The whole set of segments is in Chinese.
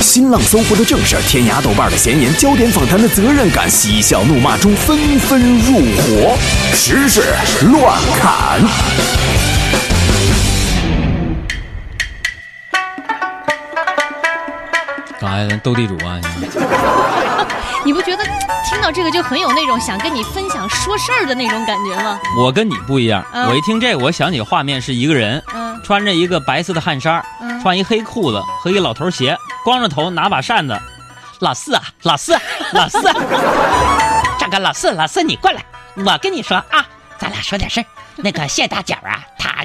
新浪、搜狐的正事，天涯、豆瓣的闲言，焦点访谈的责任感，嬉笑怒骂中纷纷入伙，时事乱砍。干啥呀斗地主啊，你不觉得听到这个就很有那种想跟你分享说事儿的那种感觉吗？我跟你不一样，嗯我一听这个，我想起画面是一个人，嗯穿着一个白色的汗衫，嗯穿一黑裤子和一老头鞋，光着头拿把扇子。老四啊，老四，老四，这个老四，老四你过来，我跟你说啊，咱俩说点事儿。那个谢大脚啊，他，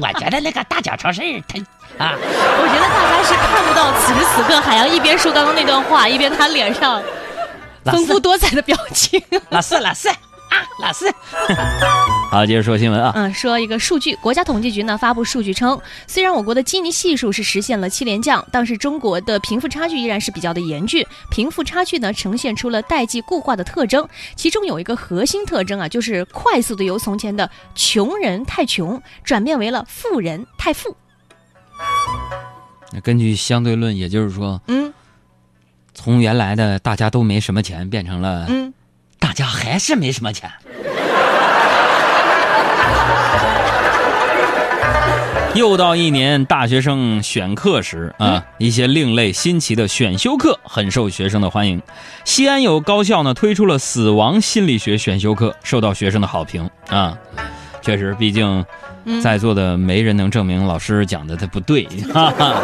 我觉得那个大脚超市他啊，我觉得大家是看不到此时此刻海洋一边说刚刚那段话，一边他脸上丰富，多彩的表情。老四，老四啊，老四，好，接着说新闻啊。嗯，说一个数据，国家统计局呢发布数据称，虽然我国的基尼系数是实现了七连降，但是中国的贫富差距依然是比较的严峻。贫富差距呢呈现出了代际固化的特征，其中有一个核心特征啊，就是快速的由从前的穷人太穷转变为了富人太富。那根据相对论，也就是说，嗯从原来的大家都没什么钱，变成了嗯，大家还是没什么钱。又到一年大学生选课时啊，一些另类新奇的选修课很受学生的欢迎。西安有高校呢推出了死亡心理学选修课，受到学生的好评啊。确实，毕竟嗯在座的没人能证明老师讲的他不对。哈哈。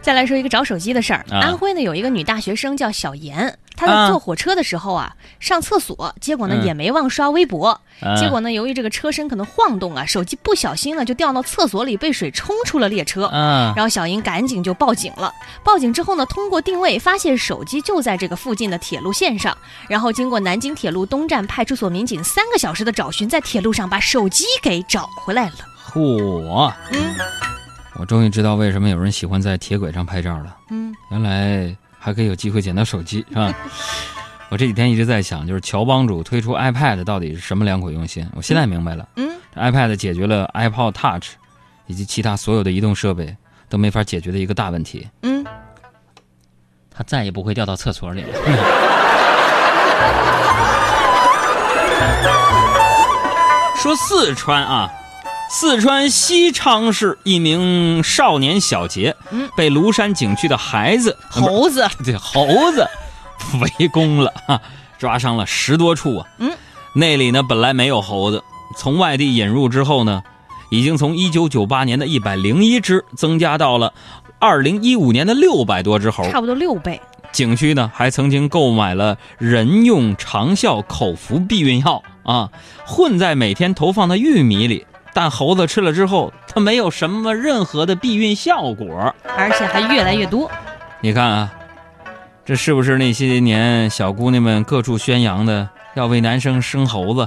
再来说一个找手机的事儿。啊安徽呢有一个女大学生叫小妍，她在啊坐火车的时候啊，上厕所，结果呢、嗯也没忘刷微博。嗯结果呢，由于这个车身可能晃动啊，手机不小心呢就掉到厕所里，被水冲出了列车。嗯然后小英赶紧就报警了。报警之后呢，通过定位发现手机就在这个附近的铁路线上。然后经过南京铁路东站派出所民警三个小时的找寻，在铁路上把手机给找回来了。嚯！嗯我终于知道为什么有人喜欢在铁轨上拍照了。嗯，原来还可以有机会捡到手机，是吧？我这几天一直在想，就是乔帮主推出 iPad 到底是什么良苦用心？我现在明白了，嗯，iPad 解决了 iPod Touch 以及其他所有的移动设备都没法解决的一个大问题，嗯，它再也不会掉到厕所里了。说四川啊，四川西昌市一名少年小杰，嗯被庐山景区的孩子猴子，对猴子 围攻了，哈，抓伤了十多处啊。嗯，那里呢本来没有猴子，从外地引入之后呢，已经从一九九八年的一百零一只增加到了二零一五年的六百多只猴。差不多六倍。景区呢还曾经购买了人用长效口服避孕药啊，混在每天投放的玉米里。但猴子吃了之后，它没有什么任何的避孕效果。而且还越来越多。你看啊，这是不是那些年小姑娘们各处宣扬的要为男生生猴子，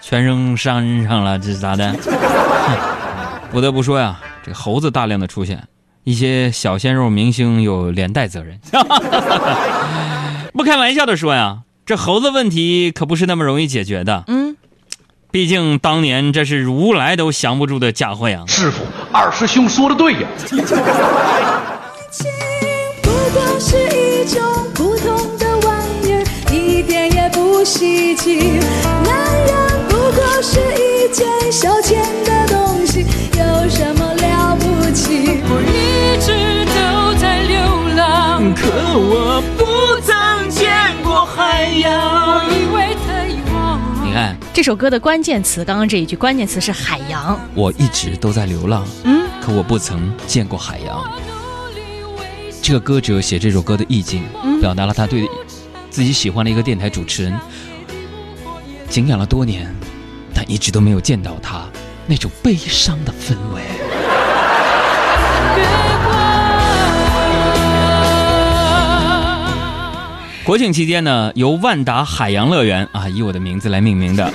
全扔山上了？这是咋的？不得不说呀，这猴子大量的出现，一些小鲜肉明星有连带责任。不开玩笑的说呀，这猴子问题可不是那么容易解决的。嗯，毕竟当年这是如来都降不住的假货呀。师傅，二师兄说的对呀。情不过是一种普通的玩意儿，一点也不稀奇。男人不过是这首歌的关键词，刚刚这一句关键词是海洋。我一直都在流浪，嗯，可我不曾见过海洋。这个歌者写这首歌的意境，嗯表达了他对自己喜欢的一个电台主持人敬仰了多年，但一直都没有见到他那种悲伤的氛围。国庆期间呢，由万达海洋乐园啊，以我的名字来命名的，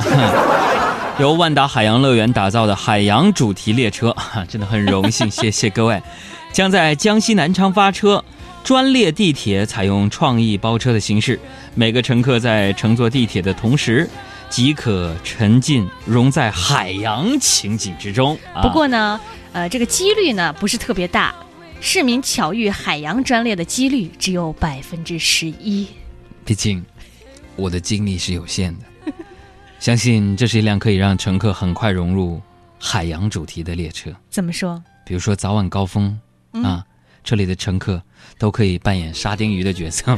由万达海洋乐园打造的海洋主题列车，哈真的很荣幸，谢谢各位，将在江西南昌发车。专列地铁采用创意包车的形式，每个乘客在乘坐地铁的同时，即可沉浸融在海洋情景之中。不过呢，呃，这个几率呢不是特别大。市民巧遇海洋专列的几率只有百分之十一。毕竟，我的精力是有限的。相信这是一辆可以让乘客很快融入海洋主题的列车。怎么说？比如说早晚高峰、啊，这里的乘客都可以扮演沙丁鱼的角色。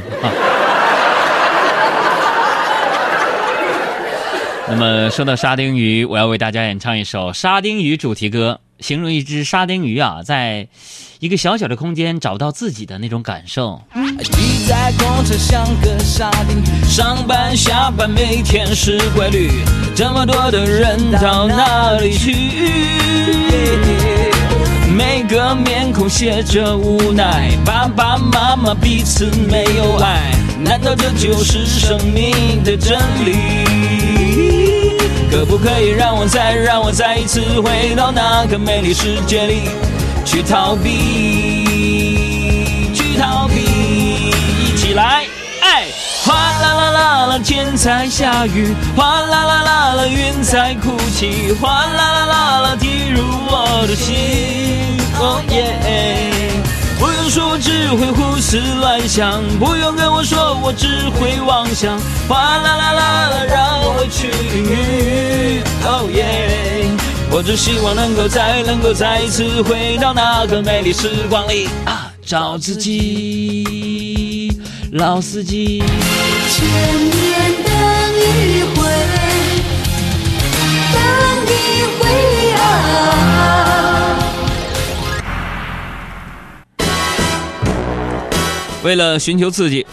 那么说到沙丁鱼，我要为大家演唱一首沙丁鱼主题歌，形容一只沙丁鱼啊，在一个小小的空间找到自己的那种感受。挤在公车像个沙丁鱼，上班下班每天是规律，这么多的人到哪里去？每个面孔写着无奈，爸爸妈妈彼此没有爱，难道这就是生命的真理？可不可以让我再让我再一次回到那个美丽世界里，去逃避，去逃避，一起来，哎！哗啦啦啦啦，天在下雨；哗啦啦啦啦，云在哭泣；哗啦啦啦啦，滴入我的心。哦耶！不用说，我只会胡思乱想；不用跟我说，我只会妄想。哗啦啦啦啦，让我去淋雨。哦耶！我只希望能够再能够再一次回到那个美丽时光里啊，找自己，老司机。千年等一回，等一回啊！为了寻求刺激，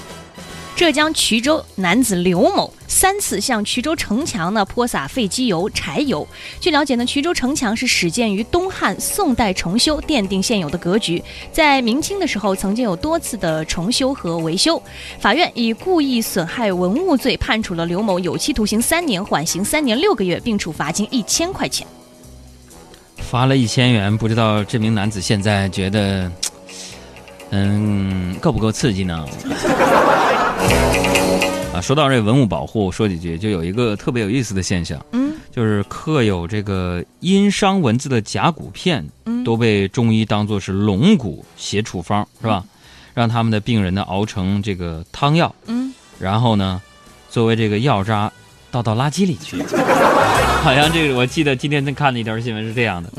浙江衢州男子刘某三次向衢州城墙呢泼洒废机油、柴油。据了解呢，衢州城墙是始建于东汉、宋代重修，奠定现有的格局。在明清的时候，曾经有多次的重修和维修。法院以故意损害文物罪判处了刘某有期徒刑三年，缓刑三年六个月，并处罚金一千块钱。罚了一千元，不知道这名男子现在觉得，嗯，够不够刺激呢？啊，说到这文物保护，说几句，就有一个特别有意思的现象，嗯，就是刻有这个殷商文字的甲骨片，嗯都被中医当做是龙骨写处方，是吧？让他们的病人呢熬成这个汤药，嗯，然后呢，作为这个药渣倒到垃圾里去。好像这个我记得今天看的一条新闻是这样的。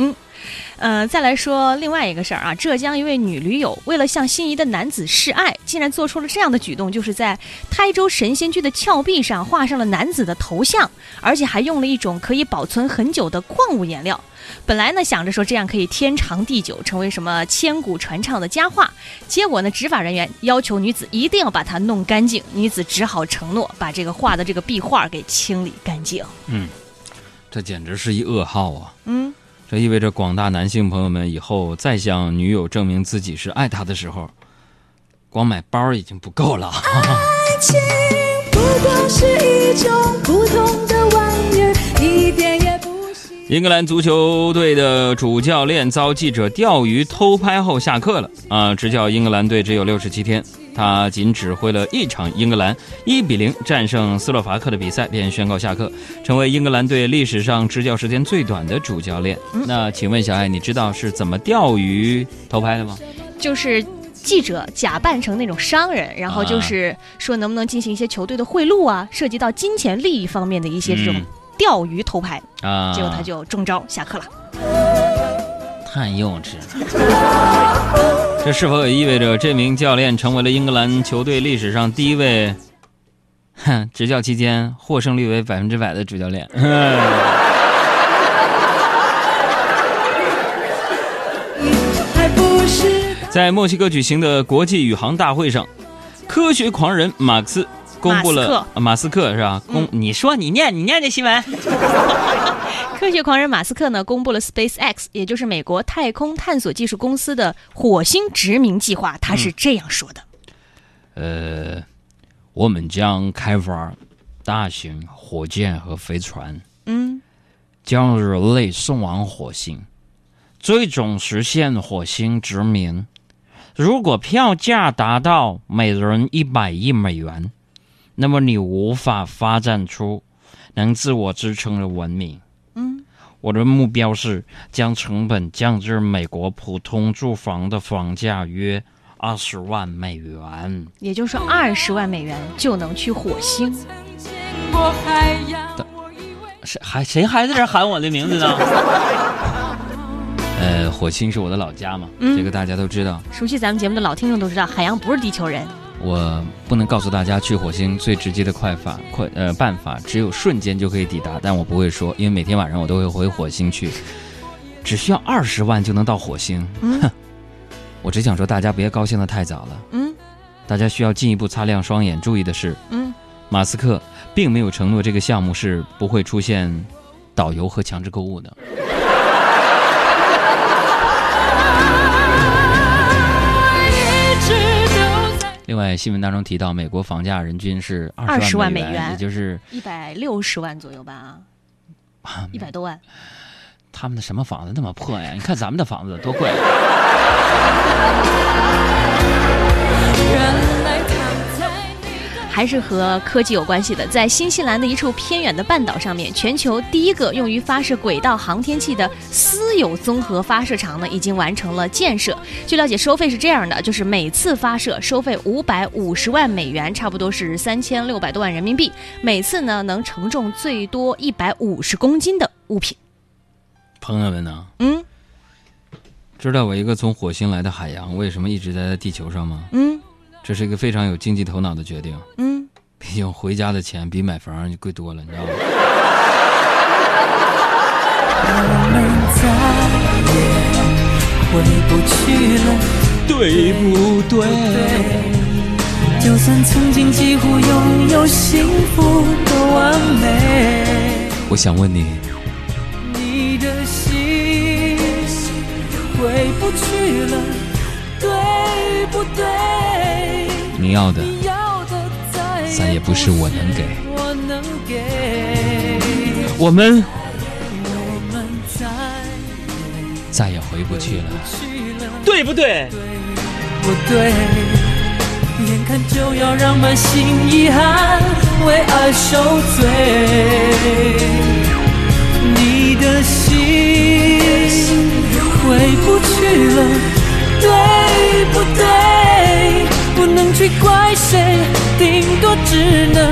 呃，再来说另外一个事儿啊，浙江一位女驴友为了向心仪的男子示爱，竟然做出了这样的举动，就是在台州神仙居的峭壁上画上了男子的头像，而且还用了一种可以保存很久的矿物颜料。本来呢想着说这样可以天长地久，成为什么千古传唱的佳话，结果呢执法人员要求女子一定要把它弄干净，女子只好承诺把这个画的这个壁画给清理干净。嗯，这简直是一噩耗啊！嗯，这意味着广大男性朋友们以后再向女友证明自己是爱她的时候，光买包已经不够了。爱情不过是一种普通的玩意儿，一点也不稀英格兰足球队的主教练遭记者钓鱼偷拍后下课了啊！执教英格兰队只有六十七天，他仅指挥了一场英格兰一比零战胜斯洛伐克的比赛，便宣告下课，成为英格兰队历史上执教时间最短的主教练。那请问小艾，你知道是怎么钓鱼偷拍的吗？就是记者假扮成那种商人，然后就是说能不能进行一些球队的贿赂啊，涉及到金钱利益方面的一些这种嗯钓鱼偷拍，啊，结果他就中招下课了。太幼稚了。这是否也意味着这名教练成为了英格兰球队历史上第一位，哼，执教期间获胜率为百分之百的主教练？在墨西哥举行的国际宇航大会上，科学狂人马克思公布了马斯克啊马斯克是吧？公、你说你念你念这新闻，科学狂人马斯克呢，公布了 SpaceX，也就是美国太空探索技术公司的火星殖民计划。他是这样说的：呃，我们将开发大型火箭和飞船，嗯，将人类送往火星，最终实现火星殖民。如果票价达到每人一百亿美元，那么你无法发展出能自我支撑的文明。嗯，我的目标是将成本降至美国普通住房的房价约二十万美元。也就是说，二十万美元就能去火星。过海洋，谁还谁还在这喊我的名字呢？呃，火星是我的老家嘛，嗯这个大家都知道。熟悉咱们节目的老听众都知道，海洋不是地球人。我不能告诉大家去火星最直接的快法快呃办法，只有瞬间就可以抵达，但我不会说，因为每天晚上我都会回火星去，只需要二十万就能到火星。哼，我只想说大家别高兴的太早了，嗯大家需要进一步擦亮双眼，注意的是，嗯，马斯克并没有承诺这个项目是不会出现导游和强制购物的。另外，新闻当中提到，美国房价人均是二20十美万美元也就是一百六十万左右吧，啊，一百多万。他们的什么房子那么破呀？你看咱们的房子多贵。还是和科技有关系的。在新西兰的一处偏远的半岛上面，全球第一个用于发射轨道航天器的私有综合发射场呢，已经完成了建设。据了解，收费是这样的，就是每次发射收费五百五十万美元，差不多是三千六百多万人民币。每次呢，能承重最多一百五十公斤的物品。朋友们呢，嗯知道我一个从火星来的海洋为什么一直待在地球上吗？嗯这是一个非常有经济头脑的决定。嗯，毕竟回家的钱比买房就贵多了，你知道吗？我们再也回不去了，对不对？就算曾经几乎拥有幸福的完美，我想问你，你的心回不去了，对？你要的你要的再再也不是我能给。我们我们再再也回不去了。去了。对不对？不对，眼看就要让满心遗憾为爱受罪，你的心回不去了，对不对？不能去怪谁，顶多只能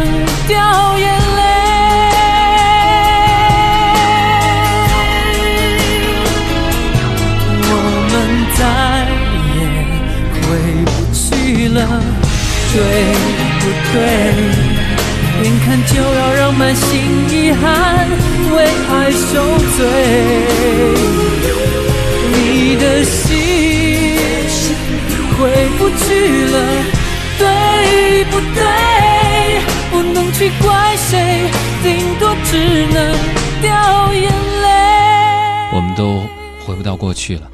不到过去了。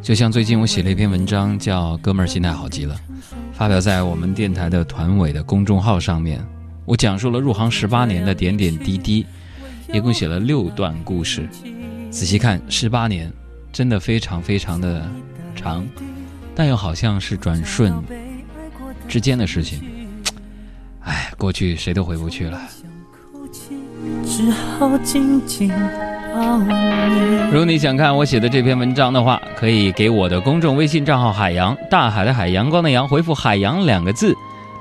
就像最近我写了一篇文章，叫《哥们儿心态好极了》，发表在我们电台的团委的公众号上面。我讲述了入行十八年的点点滴滴，一共写了六段故事。仔细看，十八年真的非常非常的长，但又好像是转瞬之间的事情。哎，过去谁都回不去了。只好静静。如果你想看我写的这篇文章的话，可以给我的公众微信账号“海洋大海的海阳光的阳”回复“海洋”两个字，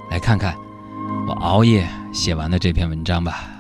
来看看我熬夜写完的这篇文章吧。